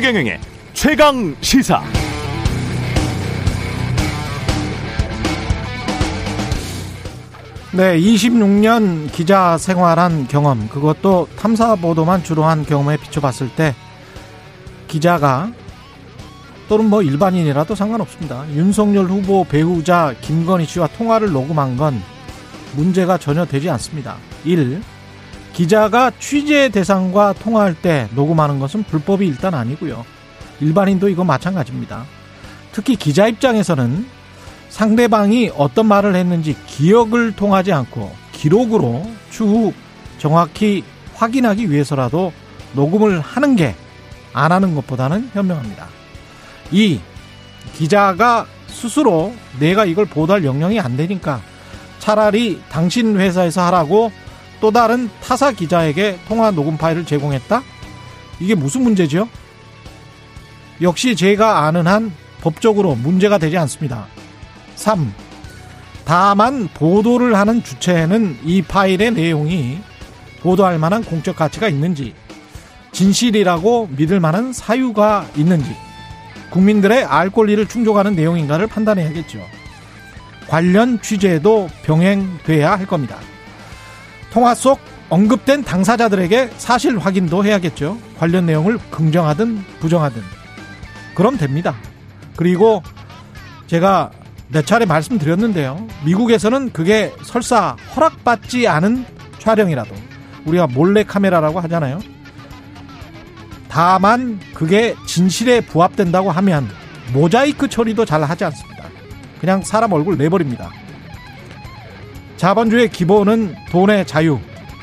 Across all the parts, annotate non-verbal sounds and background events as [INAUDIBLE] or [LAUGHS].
최경영의 최강 시사. 네, 26년 기자 생활한 경험, 그것도 탐사 보도만 주로 한 경험에 비춰봤을 때 기자가 또는 뭐 일반인이라도 상관없습니다. 윤석열 후보 배우자 김건희 씨와 통화를 녹음한 건 문제가 전혀 되지 않습니다. 1. 기자가 취재 대상과 통화할 때 녹음하는 것은 불법이 일단 아니고요. 일반인도 이거 마찬가지입니다. 특히 기자 입장에서는 상대방이 어떤 말을 했는지 기억을 통하지 않고 기록으로 추후 정확히 확인하기 위해서라도 녹음을 하는 게 안 하는 것보다는 현명합니다. 2. 기자가 스스로 내가 이걸 보도할 역량이 안 되니까 차라리 당신 회사에서 하라고 또 다른 타사 기자에게 통화 녹음 파일을 제공했다? 이게 무슨 문제죠? 역시 제가 아는 한 법적으로 문제가 되지 않습니다. 3. 다만 보도를 하는 주체는 이 파일의 내용이 보도할 만한 공적 가치가 있는지, 진실이라고 믿을 만한 사유가 있는지, 국민들의 알 권리를 충족하는 내용인가를 판단해야겠죠. 관련 취재도 병행돼야 할 겁니다. 통화 속 언급된 당사자들에게 사실 확인도 해야겠죠. 관련 내용을 긍정하든 부정하든. 그럼 됩니다. 그리고 제가 몇 차례 말씀드렸는데요. 미국에서는 그게 설사 허락받지 않은 촬영이라도 우리가 몰래 카메라라고 하잖아요. 다만 그게 진실에 부합된다고 하면 모자이크 처리도 잘 하지 않습니다. 그냥 사람 얼굴 내버립니다. 자본주의의 기본은 돈의 자유,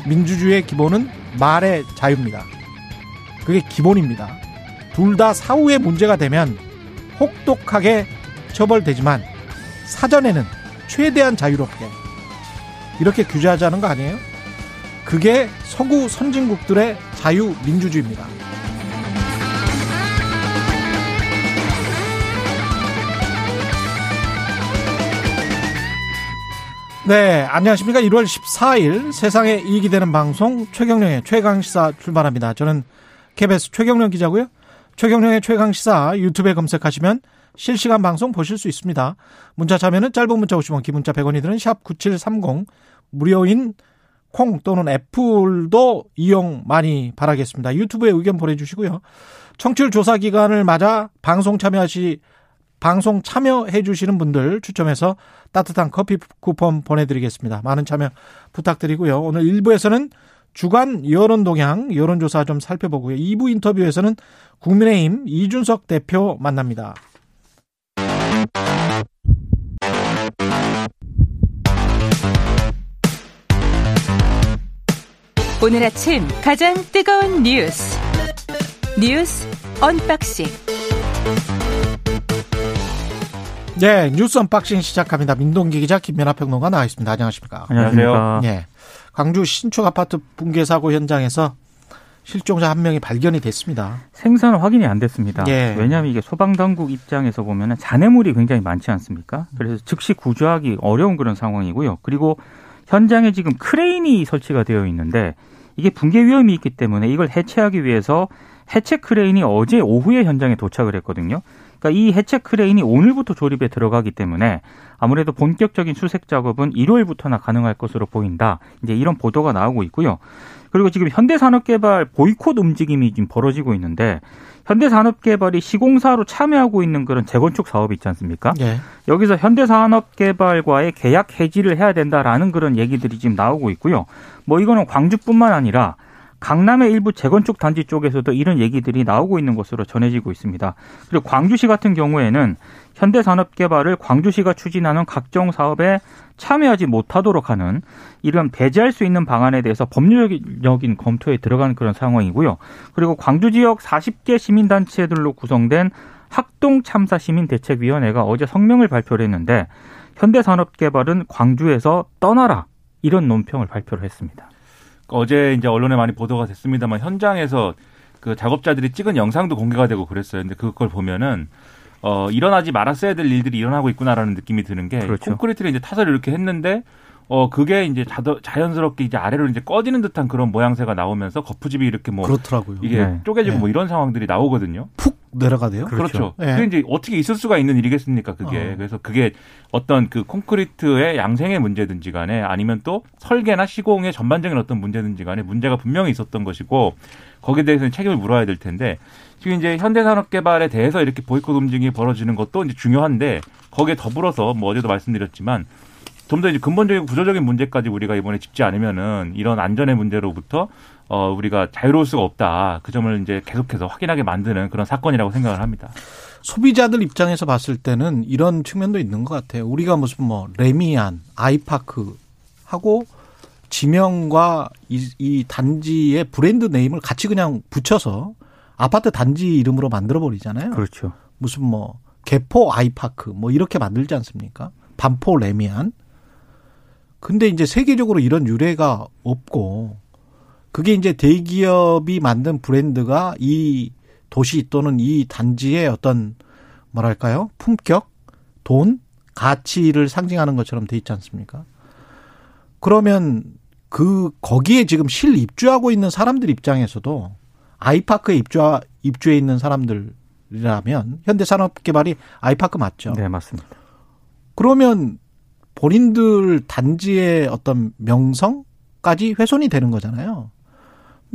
민주주의의 기본은 말의 자유입니다. 그게 기본입니다. 둘 다 사후에 문제가 되면 혹독하게 처벌되지만 사전에는 최대한 자유롭게 이렇게 규제하자는 거 아니에요? 그게 서구 선진국들의 자유민주주의입니다. 네, 안녕하십니까. 1월 14일 세상에 이익이 되는 방송 최경령의 최강시사 출발합니다. 저는 KBS 최경령 기자고요. 최경령의 최강시사 유튜브에 검색하시면 실시간 방송 보실 수 있습니다. 문자 참여는 짧은 문자 50원, 기문자 100원이 드는 샵 9730 무료인 콩 또는 애플도 이용 많이 바라겠습니다. 유튜브에 의견 보내주시고요. 청취율 조사 기간을 맞아 방송 참여하시 방송 참여해 주시는 분들 추첨해서 따뜻한 커피 쿠폰 보내드리겠습니다. 많은 참여 부탁드리고요. 오늘 1부에서는 주간 여론 동향 여론조사 좀 살펴보고요. 2부 인터뷰에서는 국민의힘 이준석 대표 만납니다. 오늘 아침 가장 뜨거운 뉴스 뉴스 언박싱 네, 뉴스 언박싱 시작합니다. 민동기 기자 김민하 평론가 나와 있습니다. 안녕하십니까? 안녕하세요. 네. 광주 신축 아파트 붕괴 사고 현장에서 실종자 한 명이 발견이 됐습니다. 생사 확인이 안 됐습니다. 예. 왜냐하면 이게 소방당국 입장에서 보면 잔해물이 굉장히 많지 않습니까? 그래서 즉시 구조하기 어려운 그런 상황이고요. 그리고 현장에 지금 크레인이 설치가 되어 있는데 이게 붕괴 위험이 있기 때문에 이걸 해체하기 위해서 해체 크레인이 어제 오후에 현장에 도착을 했거든요. 그러니까 이 해체 크레인이 오늘부터 조립에 들어가기 때문에 아무래도 본격적인 수색 작업은 일요일부터나 가능할 것으로 보인다. 이제 이런 보도가 나오고 있고요. 그리고 지금 현대산업개발 보이콧 움직임이 지금 벌어지고 있는데 현대산업개발이 시공사로 참여하고 있는 그런 재건축 사업이 있지 않습니까? 예. 여기서 현대산업개발과의 계약 해지를 해야 된다라는 그런 얘기들이 지금 나오고 있고요. 뭐 이거는 광주뿐만 아니라 강남의 일부 재건축 단지 쪽에서도 이런 얘기들이 나오고 있는 것으로 전해지고 있습니다. 그리고 광주시 같은 경우에는 현대산업개발을 광주시가 추진하는 각종 사업에 참여하지 못하도록 하는 이런 배제할 수 있는 방안에 대해서 법률적인 검토에 들어간 그런 상황이고요. 그리고 광주 지역 40개 시민단체들로 구성된 학동 참사 시민 대책위원회가 어제 성명을 발표를 했는데 현대산업개발은 광주에서 떠나라 이런 논평을 발표를 했습니다. 어제 이제 언론에 많이 보도가 됐습니다만 현장에서 그 작업자들이 찍은 영상도 공개가 되고 그랬어요. 근데 그걸 보면은 어 일어나지 말았어야 될 일들이 일어나고 있구나라는 느낌이 드는 게 그렇죠. 콘크리트를 이제 타설 이렇게 했는데 어 그게 이제 자연, 스럽게 이제 아래로 이제 꺼지는 듯한 그런 모양새가 나오면서 거푸집이 이렇게 뭐 그렇더라고요. 이게 네. 쪼개지고 네. 뭐 이런 상황들이 나오거든요. 푹 내려가대요. 그렇죠. 네. 그게 이제 어떻게 있을 수가 있는 일이겠습니까? 그게 어. 그래서 그게 어떤 그 콘크리트의 양생의 문제든지 간에 아니면 또 설계나 시공의 전반적인 어떤 문제든지 간에 문제가 분명히 있었던 것이고 거기에 대해서는 책임을 물어야 될 텐데 지금 이제 현대산업개발에 대해서 이렇게 보이콧 움직임이 벌어지는 것도 이제 중요한데 거기에 더불어서 뭐 어제도 말씀드렸지만 좀 더 이제 근본적인 구조적인 문제까지 우리가 이번에 짚지 않으면은 이런 안전의 문제로부터 어 우리가 자유로울 수가 없다. 그 점을 이제 계속해서 확인하게 만드는 그런 사건이라고 생각을 합니다. 소비자들 입장에서 봤을 때는 이런 측면도 있는 것 같아요. 우리가 무슨 뭐 레미안, 아이파크 하고 지명과 이, 이 단지의 브랜드 네임을 같이 그냥 붙여서 아파트 단지 이름으로 만들어 버리잖아요. 그렇죠. 무슨 뭐 개포 아이파크 뭐 이렇게 만들지 않습니까? 반포 레미안. 근데 이제 세계적으로 이런 유래가 없고 그게 이제 대기업이 만든 브랜드가 이 도시 또는 이 단지의 어떤 뭐랄까요? 품격, 돈, 가치를 상징하는 것처럼 돼 있지 않습니까? 그러면 그 거기에 지금 실 입주하고 있는 사람들 입장에서도 아이파크에 입주 입주해 있는 사람들이라면 현대산업개발이 아이파크 맞죠? 네, 맞습니다. 그러면 본인들 단지의 어떤 명성까지 훼손이 되는 거잖아요.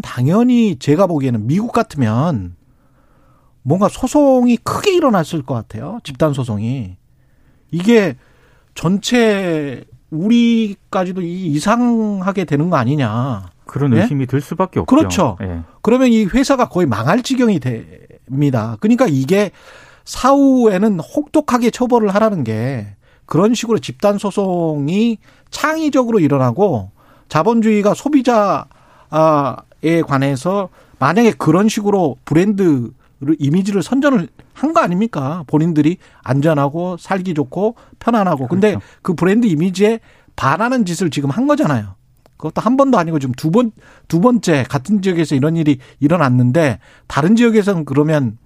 당연히 제가 보기에는 미국 같으면 뭔가 소송이 크게 일어났을 것 같아요. 집단 소송이. 이게 전체 우리까지도 이- 이상하게 되는 거 아니냐. 그런 예? 의심이 들 수밖에 없죠. 그렇죠. 예. 그러면 이 회사가 거의 망할 지경이 됩니다. 그러니까 이게 사후에는 혹독하게 처벌을 하라는 게 그런 식으로 집단 소송이 창의적으로 일어나고 자본주의가 소비자에 관해서 만약에 그런 식으로 브랜드 이미지를 선전을 한 거 아닙니까? 본인들이 안전하고 살기 좋고 편안하고. 근데 그렇죠. 그 브랜드 이미지에 반하는 짓을 지금 한 거잖아요. 그것도 한 번도 아니고 지금 두 번, 두 번째 같은 지역에서 이런 일이 일어났는데 다른 지역에서는 그러면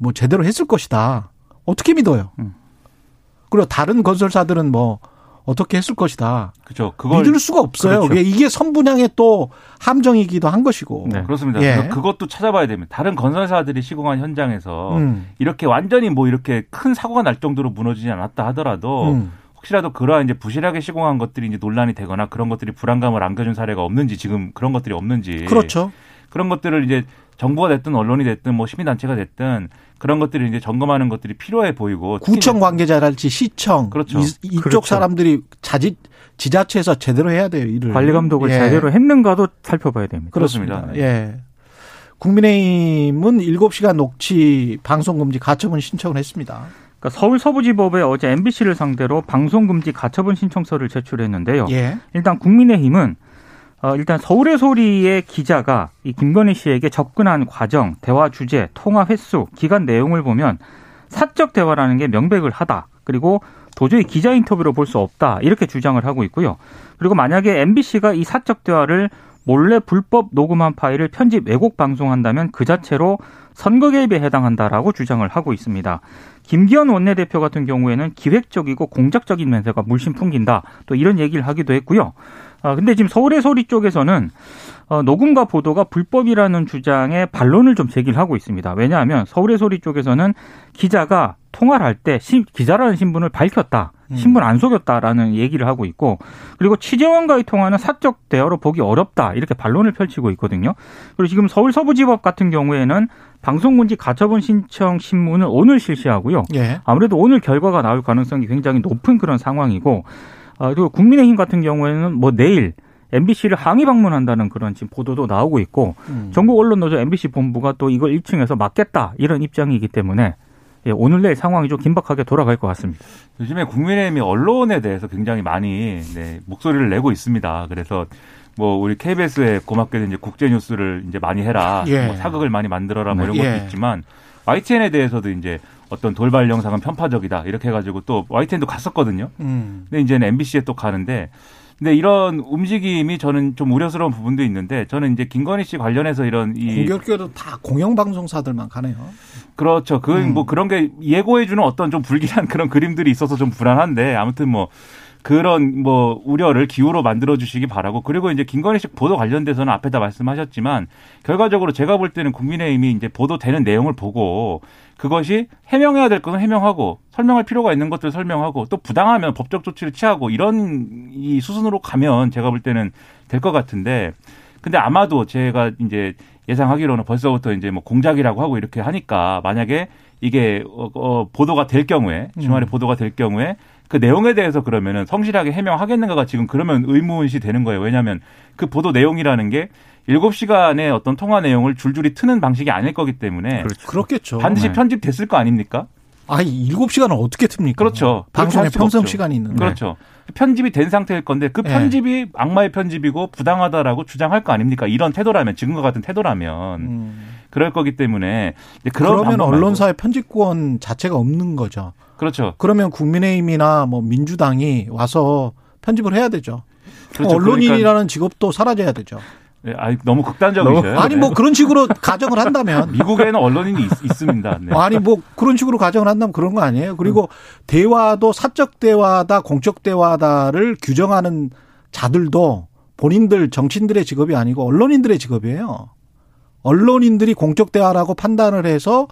뭐 제대로 했을 것이다. 어떻게 믿어요? 음. 그리고 다른 건설사들은 뭐 어떻게 했을 것이다. 그렇죠. 그걸 믿을 수가 없어요. 그렇죠. 이게- 선분양의 또 함정이기도 한 것이고. 네. 그렇습니다. 예. 그것도 찾아봐야 됩니다. 다른 건설사들이 시공한 현장에서 음. 이렇게 완전히 뭐 이렇게 큰 사고가 날 정도로 무너지지 않았다 하더라도 음. 혹시라도 그러한 이제 부실하게 시공한 것들이 이제 논란이 되거나 그런 것들이 불안감을 안겨준 사례가 없는지 지금 그런 것들이 없는지 그렇죠. 그런 것들을 이제 정부가 됐든 언론이 됐든 뭐 시민단체가 됐든 그런 것들을 이제 점검하는 것들이 필요해 보이고 구청 관계자랄지 시청 그렇죠. 이, 이쪽 그렇죠. 사람들이 자지 지자체에서 제대로 해야 돼요 일을 관리 감독을 예. 제대로 했는가도 살펴봐야 됩니다. 그렇습니다. 그렇습니다. 예. 국민의힘은 7시간 녹취 방송 금지 가처분 신청을 했습니다. 그러니까 서울 서부지법에 어제 MBC를 상대로 방송 금지 가처분 신청서를 제출했는데요. 예. 일단 국민의힘은 어, 일단 서울의 소리의 기자가 이 김건희 씨에게 접근한 과정, 대화 주제, 통화 횟수, 기간 내용을 보면 사적 대화라는 게 명백을 하다. 그리고 도저히 기자 인터뷰로 볼 수 없다. 이렇게 주장을 하고 있고요. 그리고 만약에 MBC가 이 사적 대화를 몰래 불법 녹음한 파일을 편집 왜곡 방송한다면 그 자체로 선거 개입에 해당한다라고 주장을 하고 있습니다. 김기현 원내대표 같은 경우에는 기획적이고 공작적인 면세가 물씬 풍긴다. 또 이런 얘기를 하기도 했고요. 아, 근데 지금 서울의 소리 쪽에서는 어, 녹음과 보도가 불법이라는 주장에 반론을 좀 제기를 하고 있습니다. 왜냐하면 서울의 소리 쪽에서는 기자가 통화를 할 때 기자라는 신분을 밝혔다. 신분 안 속였다라는 얘기를 하고 있고 그리고 취재원과의 통화는 사적 대화로 보기 어렵다. 이렇게 반론을 펼치고 있거든요. 그리고 지금 서울 서부지법 같은 경우에는 방송군지 가처분 신청 신문을 오늘 실시하고요. 예. 아무래도 오늘 결과가 나올 가능성이 굉장히 높은 그런 상황이고 어, 그리고 국민의힘 같은 경우에는 뭐 내일 MBC를 항의 방문한다는 그런 지금 보도도 나오고 있고 음. 전국 언론 노조 MBC 본부가 또 이걸 1층에서 막겠다 이런 입장이기 때문에 예, 오늘 내일 상황이 좀 긴박하게 돌아갈 것 같습니다. 요즘에 국민의힘이 언론에 대해서 굉장히 많이 네, 목소리를 내고 있습니다. 그래서 뭐 우리 KBS에 고맙게도 이제 국제 뉴스를 이제 많이 해라, 예. 뭐 사극을 많이 만들어라 뭐 이런 예. 것도 있지만 YTN에 대해서도 이제 어떤 돌발 영상은 편파적이다 이렇게 해가지고 또 YTN도 갔었거든요. 음. 근데 이제는 MBC에 또 가는데 근데 이런 움직임이 저는 좀 우려스러운 부분도 있는데 저는 이제 김건희 씨 관련해서 이런 이 공교롭게도 다 공영방송사들만 가네요. 그렇죠. 그 음. 뭐 그런 게 예고해주는 어떤 좀 불길한 [LAUGHS] 그런 그림들이 있어서 좀 불안한데 아무튼 뭐 그런 뭐 우려를 기후로 만들어 주시기 바라고 그리고 이제 김건희 씨 보도 관련돼서는 앞에다 말씀하셨지만 결과적으로 제가 볼 때는 국민의힘이 이제 보도되는 내용을 보고 그것이 해명해야 될 것은 해명하고 설명할 필요가 있는 것들 설명하고 또 부당하면 법적 조치를 취하고 이런 이 수순으로 가면 제가 볼 때는 될 것 같은데 근데 아마도 제가 이제 예상하기로는 벌써부터 이제 뭐 공작이라고 하고 이렇게 하니까 만약에 이게 어, 어 보도가 될 경우에 주말에 음. 보도가 될 경우에 그 내용에 대해서 그러면은 성실하게 해명하겠는가가 지금 그러면 의문시 되는 거예요. 왜냐하면 그 보도 내용이라는 게 일곱 시간의 어떤 통화 내용을 줄줄이 트는 방식이 아닐 거기 때문에 그렇죠. 그렇겠죠. 반드시 네. 편집됐을 거 아닙니까? 아, 7시간을 어떻게 틉니까? 그렇죠. 방송에 없죠. 시간이 있는데. 그렇죠. 편집이 된 상태일 건데 그 네. 편집이 악마의 편집이고 부당하다라고 주장할 거 아닙니까? 이런 태도라면 지금과 같은 태도라면 음. 그럴 거기 때문에 그러면. 언론사의 편집권 자체가 없는 거죠. 그렇죠. 그러면 국민의힘이나 뭐 민주당이 와서 편집을 해야 되죠. 그렇죠. 언론인이라는 직업도 사라져야 되죠. 네, 아니, 너무 극단적이셔요. 아니 네. 뭐 그런 식으로 가정을 한다면 [LAUGHS] 미국에는 언론인이 있, 습니다 네. 아니 뭐 그런 식으로 가정을 한다면 그런 거 아니에요. 그리고 대화도 사적 대화다 공적 대화다를 규정하는 자들도 본인들 정치인들의 직업이 아니고 언론인들의 직업이에요. 언론인들이 공적 대화라고 판단을 해서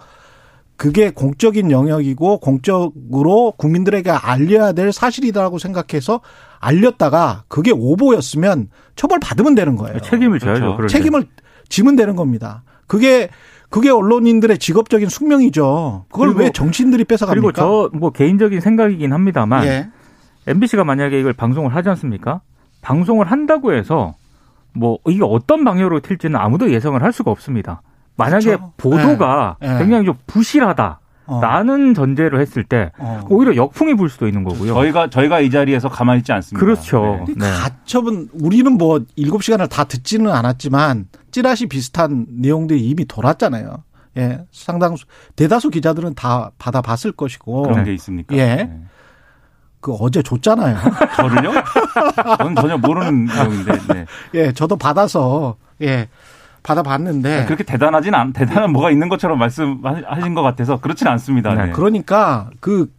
그게 공적인 영역이고 공적으로 국민들에게 알려야 될 사실이다라고 생각해서 알렸다가 그게 오보였으면 처벌 받으면 되는 거예요. 책임을 져야죠. 그렇죠. 책임을 지면 되는 겁니다. 그게 그게 언론인들의 직업적인 숙명이죠. 그걸 그리고- 왜 정치인들이 뺏어갑니까? 그리고 저 뭐 개인적인 생각이긴 합니다만 예. MBC가 만약에 이걸 방송을 하지 않습니까? 방송을 한다고 해서 뭐 이게 어떤 방향으로 튈지는 아무도 예상을 할 수가 없습니다. 만약에 그렇죠. 보도가 예. 예. 굉장히 좀 부실하다. 어. 라는 전제로 했을 때 어. 오히려 역풍이 불 수도 있는 거고요. 저희가 저희가 이 자리에서 가만히 있지 않습니다. 그렇죠. 네. 네. 가처분 우리는 뭐 일곱 시간을 다 듣지는 않았지만 찌라시 비슷한 내용들이 이미 돌았잖아요. 예. 상당수 대다수 기자들은 다 받아 봤을 것이고 그런 게 있습니까? 예. 네. 그 어제 줬잖아요. 저를요? 저는 전혀 모르는 내용인데 네. [LAUGHS] 예, 저도 받아서 예. 받아봤는데 그렇게 대단하진 않 대단한 뭐가 있는 것처럼 말씀하신 것 같아서 그렇진 않습니다. 네. 그러니까 그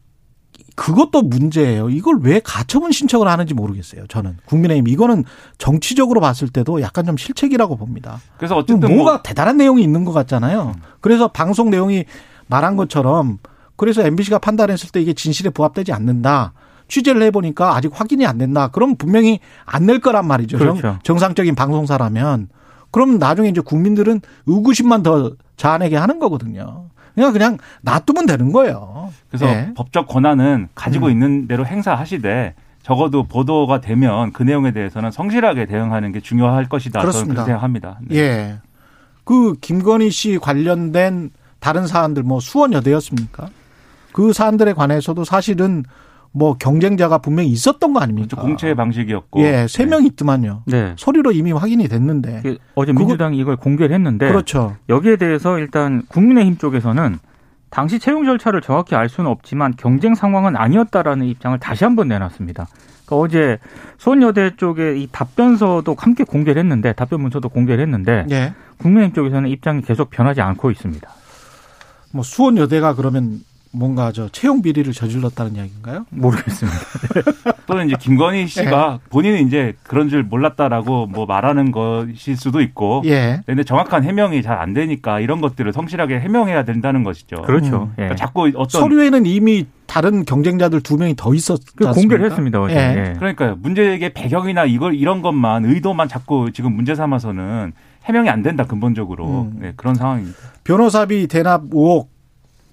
그것도 문제예요. 이걸 왜 가처분 신청을 하는지 모르겠어요. 저는 국민의힘 이거는 정치적으로 봤을 때도 약간 좀 실책이라고 봅니다. 그래서 어쨌든 뭐가 뭐 대단한 내용이 있는 것 같잖아요. 그래서 방송 내용이 말한 것처럼 그래서 MBC가 판단했을 때 이게 진실에 부합되지 않는다. 취재를 해보니까 아직 확인이 안 된다. 그럼 분명히 안 낼 거란 말이죠. 그렇죠. 정, 상적인 방송사라면. 그럼 나중에 이제 국민들은 의구심만 더 자아내게 하는 거거든요. 그냥 그냥 놔두면 되는 거예요. 그래서 예. 법적 권한은 가지고 음. 있는 대로 행사하시되 적어도 보도가 되면 그 내용에 대해서는 성실하게 대응하는 게 중요할 것이다. 저는 그렇습니다. 그렇게 생각합니다. 네. 예. 그 김건희 씨 관련된 다른 사안들 뭐 수원 여대였습니까? 그 사안들에 관해서도 사실은 뭐 경쟁자가 분명히 있었던 거 아닙니까? 그렇죠. 공채 방식이었고. 예, 세명 있더만요. 네. 서류로 이미 확인이 됐는데. 그 어제 민주당이 이걸 공개를 했는데 그렇죠. 여기에 대해서 일단 국민의힘 쪽에서는 당시 채용 절차를 정확히 알 수는 없지만 경쟁 상황은 아니었다라는 입장을 다시 한번 내놨습니다. 그러니까 어제 수원여대 쪽에 이 답변서도 함께 공개를 했는데 답변 문서도 공개를 했는데 예. 국민의힘 쪽에서는 입장이 계속 변하지 않고 있습니다. 뭐 수원여대가 그러면 뭔가 저 채용 비리를 저질렀다는 이야기인가요? 모르겠습니다. [LAUGHS] 또는 이제 김건희 씨가 본인은 이제 그런 줄 몰랐다라고 뭐 말하는 것일 수도 있고. 예. 근데 정확한 해명이 잘 안 되니까 이런 것들을 성실하게 해명해야 된다는 것이죠. 그렇죠. 음. 예. 그러니까 자꾸 어떤 서류에는 이미 다른 경쟁자들 두 명이 더 있었지 그? 공개를 했습니다. 어제. 예. 예. 그러니까요. 문제의 배경이나 이걸 이런 것만 의도만 자꾸 지금 문제 삼아서는 해명이 안 된다 근본적으로 음. 네, 그런 상황입니다. 변호사비 대납 의혹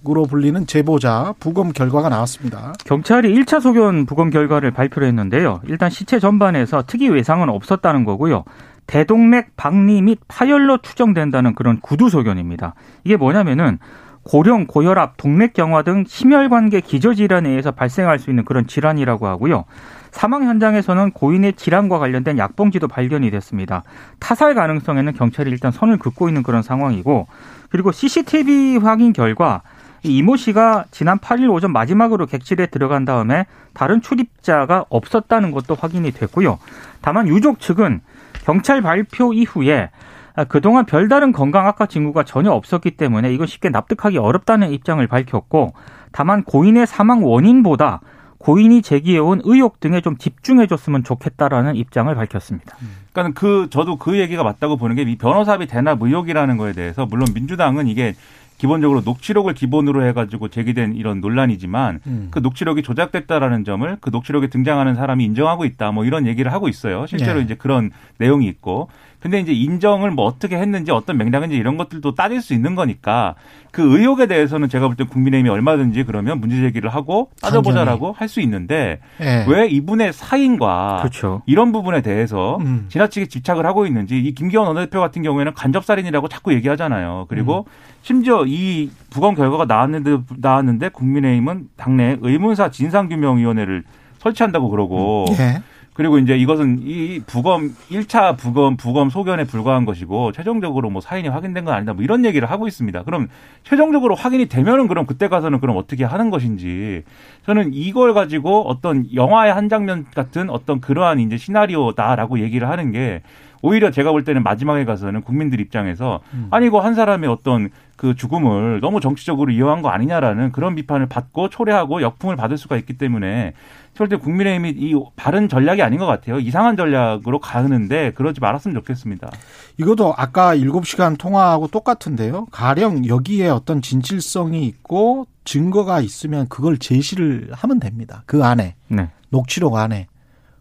으로 불리는 제보자 부검 결과가 나왔습니다. 경찰이 1차 소견 부검 결과를 발표를 했는데요. 일단 시체 전반에서 특이 외상은 없었다는 거고요. 대동맥 박리 및 파열로 추정된다는 그런 구두 소견입니다. 이게 뭐냐면은 고령, 고혈압, 동맥경화 등 심혈관계 기저질환에 의해서 발생할 수 있는 그런 질환이라고 하고요. 사망 현장에서는 고인의 질환과 관련된 약봉지도 발견이 됐습니다. 타살 가능성에는 경찰이 일단 선을 긋고 있는 그런 상황이고, 그리고 CCTV 확인 결과 이 이모 씨가 지난 8일 오전 마지막으로 객실에 들어간 다음에 다른 출입자가 없었다는 것도 확인이 됐고요. 다만 유족 측은 경찰 발표 이후에 아, 그동안 별다른 건강 악화 징후가 전혀 없었기 때문에 이건 쉽게 납득하기 어렵다는 입장을 밝혔고 다만 고인의 사망 원인보다 고인이 제기해온 의혹 등에 좀 집중해줬으면 좋겠다라는 입장을 밝혔습니다. 그러니까 그 저도 그 얘기가 맞다고 보는 게 이 변호사비 대납 의혹이라는 거에 대해서 물론 민주당은 이게 기본적으로 녹취록을 기본으로 해가지고 제기된 이런 논란이지만 음. 그 녹취록이 조작됐다라는 점을 그 녹취록에 등장하는 사람이 인정하고 있다 뭐 이런 얘기를 하고 있어요. 실제로 네. 이제 그런 내용이 있고. 근데 이제 인정을 뭐 어떻게 했는지 어떤 맥락인지 이런 것들도 따질 수 있는 거니까 그 의혹에 대해서는 제가 볼 때 국민의힘이 얼마든지 그러면 문제 제기를 하고 따져보자라고 할 수 있는데 예. 왜 이분의 사인과 그렇죠. 이런 부분에 대해서 음. 지나치게 집착을 하고 있는지 이 김기현 원내대표 같은 경우에는 간접살인이라고 자꾸 얘기하잖아요. 그리고 음. 심지어 이 부검 결과가 나왔는데 나왔는데 국민의힘은 당내 의문사 진상규명위원회를 설치한다고 그러고 예. 그리고 이제 이것은 이 부검 1차 부검 부검 소견에 불과한 것이고 최종적으로 뭐 사인이 확인된 건 아니다 뭐 이런 얘기를 하고 있습니다. 그럼 최종적으로 확인이 되면은 그럼 그때 가서는 그럼 어떻게 하는 것인지 저는 이걸 가지고 어떤 영화의 한 장면 같은 어떤 그러한 이제 시나리오다라고 얘기를 하는 게 오히려 제가 볼 때는 마지막에 가서는 국민들 입장에서 아니 이거 한 사람의 어떤 그 죽음을 너무 정치적으로 이용한 거 아니냐라는 그런 비판을 받고 초래하고 역풍을 받을 수가 있기 때문에 절대 국민의힘이 이 바른 전략이 아닌 것 같아요. 이상한 전략으로 가는데 그러지 말았으면 좋겠습니다. 이것도 아까 7시간 통화하고 똑같은데요. 가령 여기에 어떤 진실성이 있고 증거가 있으면 그걸 제시를 하면 됩니다. 그 안에. 네. 녹취록 안에.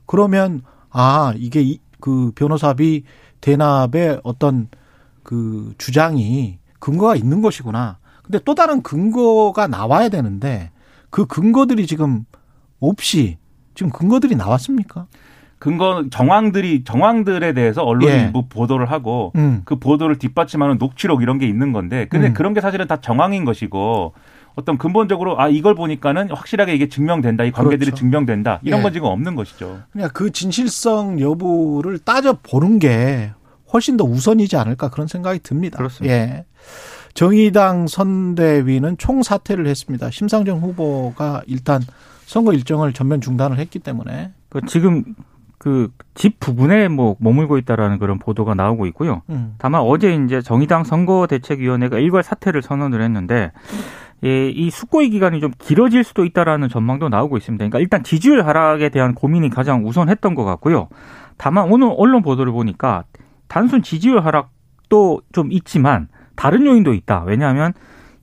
그러면 아, 이게 이- 그 변호사비 대납의 어떤 그 주장이 근거가 있는 것이구나. 근데 또 다른 근거가 나와야 되는데 그 근거들이 지금 없이 지금 근거들이 나왔습니까? 근거 정황들이 정황들에 대해서 언론이 예. 일부 보도를 하고 음. 그 보도를 뒷받침하는 녹취록 이런 게 있는 건데 근데 음. 그런 게 사실은 다 정황인 것이고 어떤 근본적으로 아 이걸 보니까는 확실하게 이게 증명된다 이 관계들이 그렇죠. 증명된다 이런 예. 건 지금 없는 것이죠. 그냥 그 진실성 여부를 따져 보는 게 훨씬 더 우선이지 않을까 그런 생각이 듭니다. 그렇습니다. 예. 정의당 선대위는 총 사퇴를 했습니다. 심상정 후보가 일단 선거 일정을 전면 중단을 했기 때문에 그 지금 그 집 부근에 뭐 머물고 있다라는 그런 보도가 나오고 있고요. 음. 다만 어제 이제 정의당 선거대책위원회가 일괄 사퇴를 선언을 했는데 예, 이 숙고의 기간이 좀 길어질 수도 있다라는 전망도 나오고 있습니다. 그러니까 일단 지지율 하락에 대한 고민이 가장 우선했던 것 같고요. 다만 오늘 언론 보도를 보니까 단순 지지율 하락도 좀 있지만 다른 요인도 있다. 왜냐하면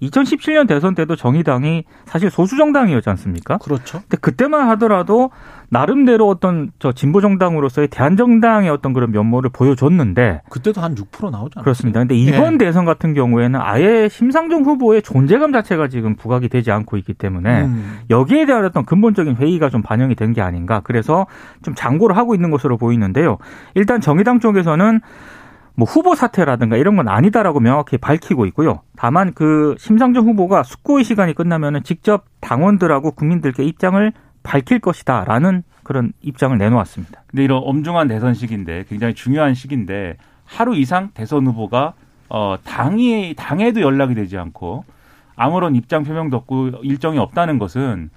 2017년 대선 때도 정의당이 사실 소수 정당이었지 않습니까? 그렇죠. 근데 그때만 하더라도 나름대로 어떤 저 진보 정당으로서의 대한 정당의 어떤 그런 면모를 보여줬는데 그때도 한 6% 나오잖아요. 그렇습니다. 근데 이번 예. 대선 같은 경우에는 아예 심상정 후보의 존재감 자체가 지금 부각이 되지 않고 있기 때문에 음. 여기에 대한 어떤 근본적인 회의가 좀 반영이 된 게 아닌가. 그래서 좀 장고를 하고 있는 것으로 보이는데요. 일단 정의당 쪽에서는 뭐 후보 사퇴라든가 이런 건 아니다라고 명확히 밝히고 있고요. 다만 그 심상정 후보가 숙고의 시간이 끝나면은 직접 당원들하고 국민들께 입장을 밝힐 것이다라는 그런 입장을 내놓았습니다. 근데 이런 엄중한 대선 시기인데 굉장히 중요한 시기인데 하루 이상 대선 후보가 어 당이 당에도 연락이 되지 않고 아무런 입장 표명도 없고 일정이 없다는 것은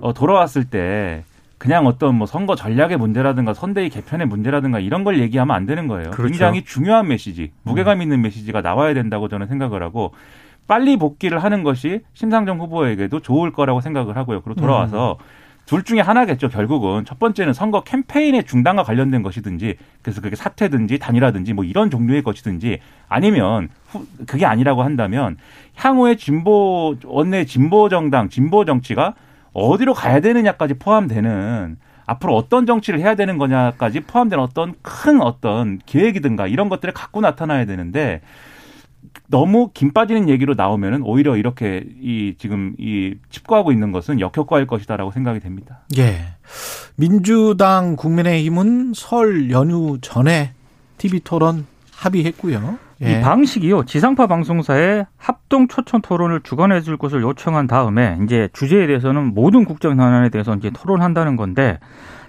어 돌아왔을 때 그냥 어떤 뭐 선거 전략의 문제라든가 선대위 개편의 문제라든가 이런 걸 얘기하면 안 되는 거예요. 그렇죠. 굉장히 중요한 메시지, 무게감 있는 메시지가 나와야 된다고 저는 생각을 하고 빨리 복귀를 하는 것이 심상정 후보에게도 좋을 거라고 생각을 하고요. 그리고 돌아와서 둘 중에 하나겠죠. 결국은 첫 번째는 선거 캠페인의 중단과 관련된 것이든지 그래서 그게 사퇴든지 단일화든지 뭐 이런 종류의 것이든지 아니면 후- 그게 아니라고 한다면 향후의 진보 원내 진보 정당 진보 정치가 어디로 가야 되느냐까지 포함되는 앞으로 어떤 정치를 해야 되는 거냐까지 포함된 어떤 큰 어떤 계획이든가 이런 것들을 갖고 나타나야 되는데 너무 김 빠지는 얘기로 나오면은 오히려 이렇게 이 지금 이 칩거하고 있는 것은 역효과일 것이다라고 생각이 됩니다. 예. 민주당 국민의힘은 설 연휴 전에 TV 토론 합의했고요. 예. 이 방식이요. 지상파 방송사에 합동 초청 토론을 주관해 줄 것을 요청한 다음에 이제 주제에 대해서는 모든 국정 현안에 대해서 이제 토론한다는 건데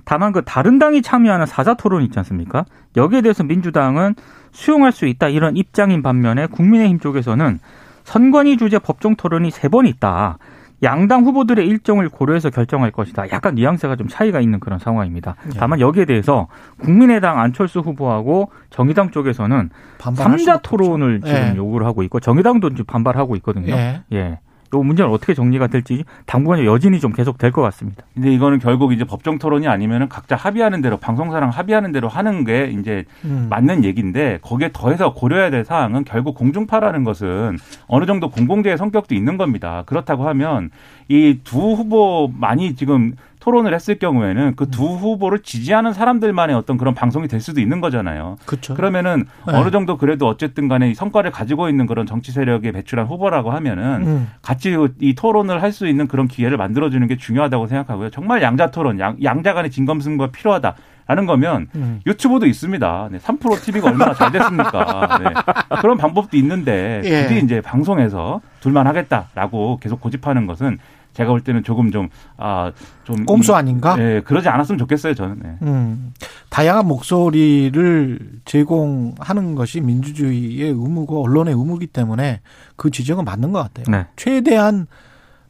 다만 그 다른 당이 참여하는 사자 토론 있지 않습니까? 여기에 대해서 민주당은 수용할 수 있다 이런 입장인 반면에 국민의힘 쪽에서는 선관위 주제 법정 토론이 세 번 있다. 양당 후보들의 일정을 고려해서 결정할 것이다. 약간 뉘앙스가 좀 차이가 있는 그런 상황입니다. 예. 다만 여기에 대해서 국민의당 안철수 후보하고 정의당 쪽에서는 반발할 삼자 수밖에 토론을 없죠. 지금 예. 요구를 하고 있고 정의당도 반발하고 있거든요. 예. 예. 또 문제는 어떻게 정리가 될지 당분간 여진이 좀 계속 될 것 같습니다. 근데 이거는 결국 이제 법정 토론이 아니면은 각자 합의하는 대로 방송사랑 합의하는 대로 하는 게 이제 음. 맞는 얘기인데 거기에 더해서 고려해야 될 사항은 결국 공중파라는 것은 어느 정도 공공재의 성격도 있는 겁니다. 그렇다고 하면 이 두 후보 많이 지금 토론을 했을 경우에는 그 두 후보를 지지하는 사람들만의 어떤 그런 방송이 될 수도 있는 거잖아요. 그렇죠. 그러면은 네. 어느 정도 그래도 어쨌든 간에 이 성과를 가지고 있는 그런 정치 세력에 배출한 후보라고 하면은 음. 같이 이 토론을 할 수 있는 그런 기회를 만들어주는 게 중요하다고 생각하고요. 정말 양자 토론, 양, 양자 간의 진검승부가 필요하다 라는 거면 음. 유튜브도 있습니다. 네, 3프로 TV가 얼마나 잘 됐습니까? 네. 그런 방법도 있는데 예. 굳이 이제 방송에서 둘만 하겠다라고 계속 고집하는 것은 제가 볼 때는 조금 좀, 아, 좀. 꼼수 이- 아닌가? 네, 그러지 않았으면 좋겠어요, 저는. 네. 음, 다양한 목소리를 제공하는 것이 민주주의의 의무고 언론의 의무이기 때문에 그 지적은 맞는 것 같아요. 네. 최대한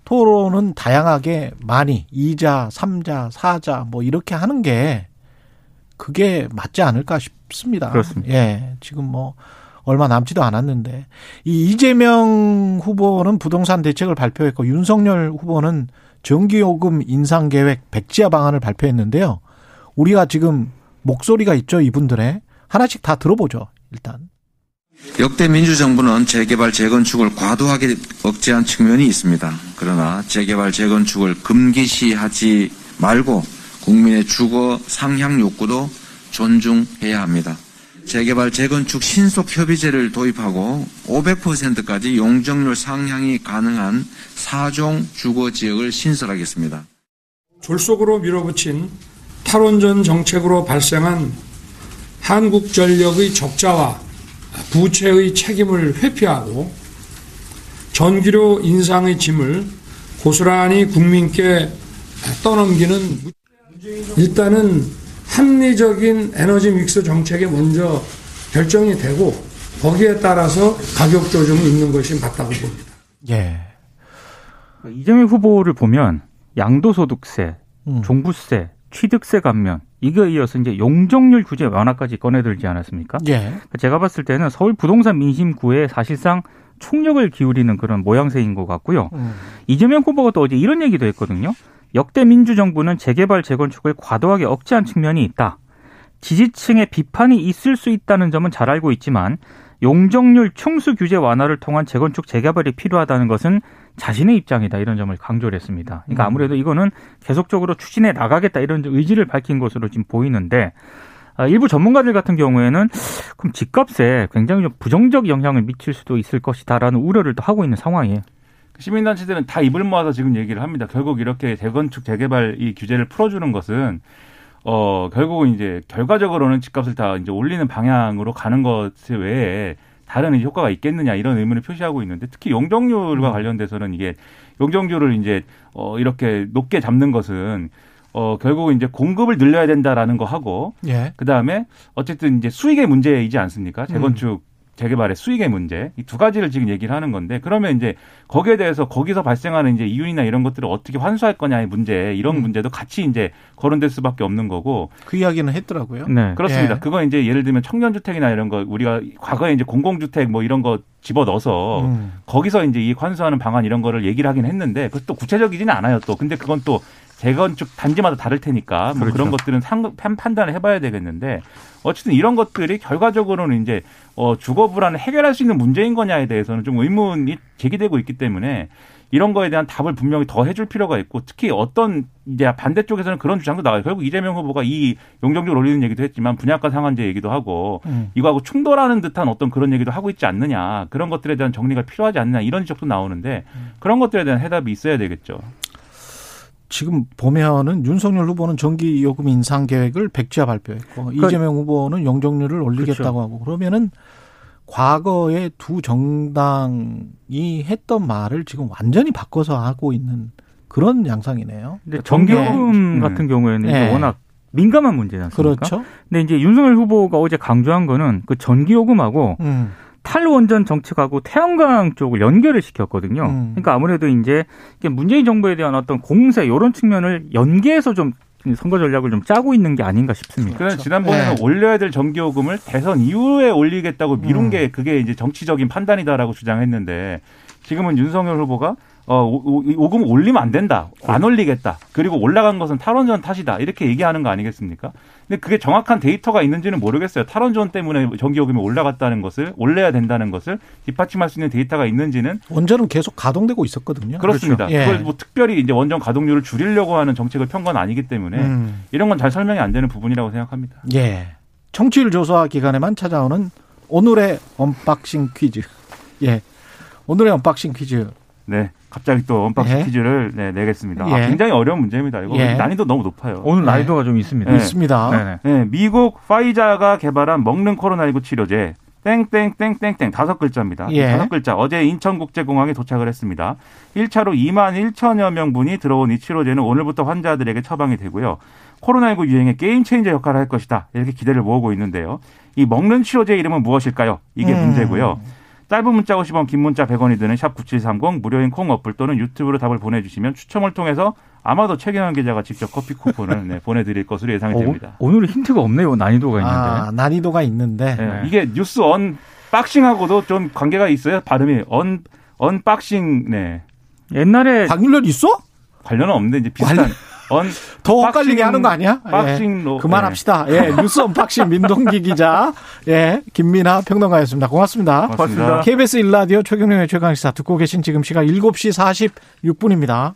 토론은 다양하게 많이 2자, 3자, 4자 뭐 이렇게 하는 게 그게 맞지 않을까 싶습니다. 그렇습니다. 예. 지금 뭐 얼마 남지도 않았는데 이 이재명 후보는 부동산 대책을 발표했고 윤석열 후보는 전기요금 인상 계획 백지화 방안을 발표했는데요. 우리가 지금 목소리가 있죠, 이분들의. 하나씩 다 들어보죠, 일단. 역대 민주정부는 재개발 재건축을 과도하게 억제한 측면이 있습니다. 그러나 재개발 재건축을 금기시하지 말고 국민의 주거 상향 욕구도 존중해야 합니다. 재개발 재건축 신속 협의제를 도입하고 500%까지 용적률 상향이 가능한 사종 주거 지역을 신설하겠습니다. 졸속으로 밀어붙인 탈원전 정책으로 발생한 한국전력의 적자와 부채의 책임을 회피하고 전기료 인상의 짐을 고스란히 국민께 떠넘기는 일단은 합리적인 에너지 믹스 정책이 먼저 결정이 되고 거기에 따라서 가격 조정이 있는 것이 맞다고 봅니다. 예. 이재명 후보를 보면 양도소득세, 음. 종부세, 취득세 감면 이거에 이어서 이제 용적률 규제 완화까지 꺼내들지 않았습니까? 예. 제가 봤을 때는 서울 부동산 민심구에 사실상 총력을 기울이는 그런 모양새인 것 같고요. 음. 이재명 후보가 또 어제 이런 얘기도 했거든요. 역대 민주정부는 재개발 재건축을 과도하게 억제한 측면이 있다. 지지층의 비판이 있을 수 있다는 점은 잘 알고 있지만 용적률 충수 규제 완화를 통한 재건축 재개발이 필요하다는 것은 자신의 입장이다 이런 점을 강조를 했습니다. 그러니까 아무래도 이거는 계속적으로 추진해 나가겠다 이런 의지를 밝힌 것으로 지금 보이는데 아, 일부 전문가들 같은 경우에는 그럼 집값에 굉장히 좀 부정적 영향을 미칠 수도 있을 것이다라는 우려를 또 하고 있는 상황이에요. 시민단체들은 다 입을 모아서 지금 얘기를 합니다. 결국 이렇게 재건축 재개발 이 규제를 풀어주는 것은 어 결국은 이제 결과적으로는 집값을 다 이제 올리는 방향으로 가는 것 외에 다른 효과가 있겠느냐 이런 의문을 표시하고 있는데 특히 용적률과 관련돼서는 이게 용적률을 이제 어 이렇게 높게 잡는 것은 어 결국은 이제 공급을 늘려야 된다라는 거 하고 예. 그 다음에 어쨌든 이제 수익의 문제이지 않습니까? 재건축 재개발의 수익의 문제 이 두 가지를 지금 얘기를 하는 건데 그러면 이제 거기에 대해서 거기서 발생하는 이제 이윤이나 이런 것들을 어떻게 환수할 거냐의 문제 이런 문제도 같이 이제 거론될 수밖에 없는 거고 그 이야기는 했더라고요. 네. 그렇습니다. 예. 그건 이제 예를 들면 청년 주택이나 이런 거 우리가 과거에 이제 공공주택 뭐 이런 거 집어 넣어서 음. 거기서 이제 이익 환수하는 방안 이런 거를 얘기를 하긴 했는데 그것도 구체적이지는 않아요 또 근데 그건 또 재건축 단지마다 다를 테니까 뭐 그렇죠. 그런 것들은 상, 판- 판단을 해봐야 되겠는데 어쨌든 이런 것들이 결과적으로는 이제 어, 주거 불안을 해결할 수 있는 문제인 거냐에 대해서는 좀 의문이 제기되고 있기 때문에 이런 거에 대한 답을 분명히 더 해줄 필요가 있고 특히 어떤 이제 반대쪽에서는 그런 주장도 나와요. 결국 이재명 후보가 이 용적률 올리는 얘기도 했지만 분양가 상한제 얘기도 하고 음. 이거하고 충돌하는 듯한 어떤 그런 얘기도 하고 있지 않느냐 그런 것들에 대한 정리가 필요하지 않느냐 이런 지적도 나오는데 그런 것들에 대한 해답이 있어야 되겠죠. 지금 보면은 윤석열 후보는 전기 요금 인상 계획을 백지화 발표했고 그러니까 이재명 후보는 용적률을 올리겠다고 그렇죠. 하고 그러면은 과거에 두 정당이 했던 말을 지금 완전히 바꿔서 하고 있는 그런 양상이네요. 근데 전기- 전기요금 음. 같은 경우에는 네. 워낙 민감한 문제지 않습니까? 그렇죠. 근데 이제 윤석열 후보가 어제 강조한 거는 그 전기요금하고 음. 탈원전 정책하고 태양광 쪽을 연결을 시켰거든요. 음. 그러니까 아무래도 이제 문재인 정부에 대한 어떤 공세 이런 측면을 연계해서 좀 선거 전략을 좀 짜고 있는 게 아닌가 싶습니다. 그래서 지난번에는 네. 올려야 될 전기요금을 대선 이후에 올리겠다고 미룬 음. 게 그게 이제 정치적인 판단이다라고 주장했는데 지금은 윤석열 후보가 어, 오금 올리면 안 된다. 안 올리겠다. 그리고 올라간 것은 탈원전 탓이다. 이렇게 얘기하는 거 아니겠습니까? 근데 그게 정확한 데이터가 있는지는 모르겠어요. 탈원전 때문에 전기요금이 올라갔다는 것을, 올려야 된다는 것을 뒷받침할 수 있는 데이터가 있는지는 원전은 계속 가동되고 있었거든요. 그렇습니다. 그렇죠. 예. 그걸 뭐 특별히 이제 원전 가동률을 줄이려고 하는 정책을 편 건 아니기 때문에 음. 이런 건 잘 설명이 안 되는 부분이라고 생각합니다. 예. 청취율 조사 기간에만 찾아오는 오늘의 언박싱 퀴즈. 예. 오늘의 언박싱 퀴즈. 네. 갑자기 또 언박싱 예. 퀴즈를 네, 내겠습니다. 아, 예. 굉장히 어려운 문제입니다. 이거 예. 난이도 너무 높아요. 오늘 네. 난이도가 좀 있습니다. 네. 있습니다. 네네. 네, 미국 화이자가 개발한 먹는 코로나19 치료제 땡땡땡땡땡 다섯 글자입니다. 이 예. 다섯 글자 어제 인천국제공항에 도착을 했습니다. 1차로 2만 1천여 명분이 들어온 이 치료제는 오늘부터 환자들에게 처방이 되고요. 코로나19 유행의 game changer 역할을 할 것이다. 이렇게 기대를 모으고 있는데요. 이 먹는 치료제 이름은 무엇일까요? 이게 음. 문제고요. 짧은 문자 50원, 긴 문자 100원이 드는 샵 9730 무료인 콩 어플 또는 유튜브로 답을 보내주시면 추첨을 통해서 아마도 최경환 기자가 직접 커피 쿠폰을 네, 보내드릴 것으로 예상이 어, 됩니다. 오늘 힌트가 없네요. 난이도가 있는데. 아, 난이도가 있는데. 예, 네. 이게 뉴스 unboxing하고도 좀 관계가 있어요. 발음이 un unboxing 네 옛날에 확률 있어? 관련은 없는데 이제 비슷한 언더 헷갈리게 하는 거 아니야? 예. 박싱로 그만합시다. 예, 뉴스 언박싱 민동기 기자, 예, 김민아 평론가였습니다. 고맙습니다. 네, 고맙습니다. KBS 일라디오 최경영의 최강시사 듣고 계신 지금 시각 7시 46분입니다.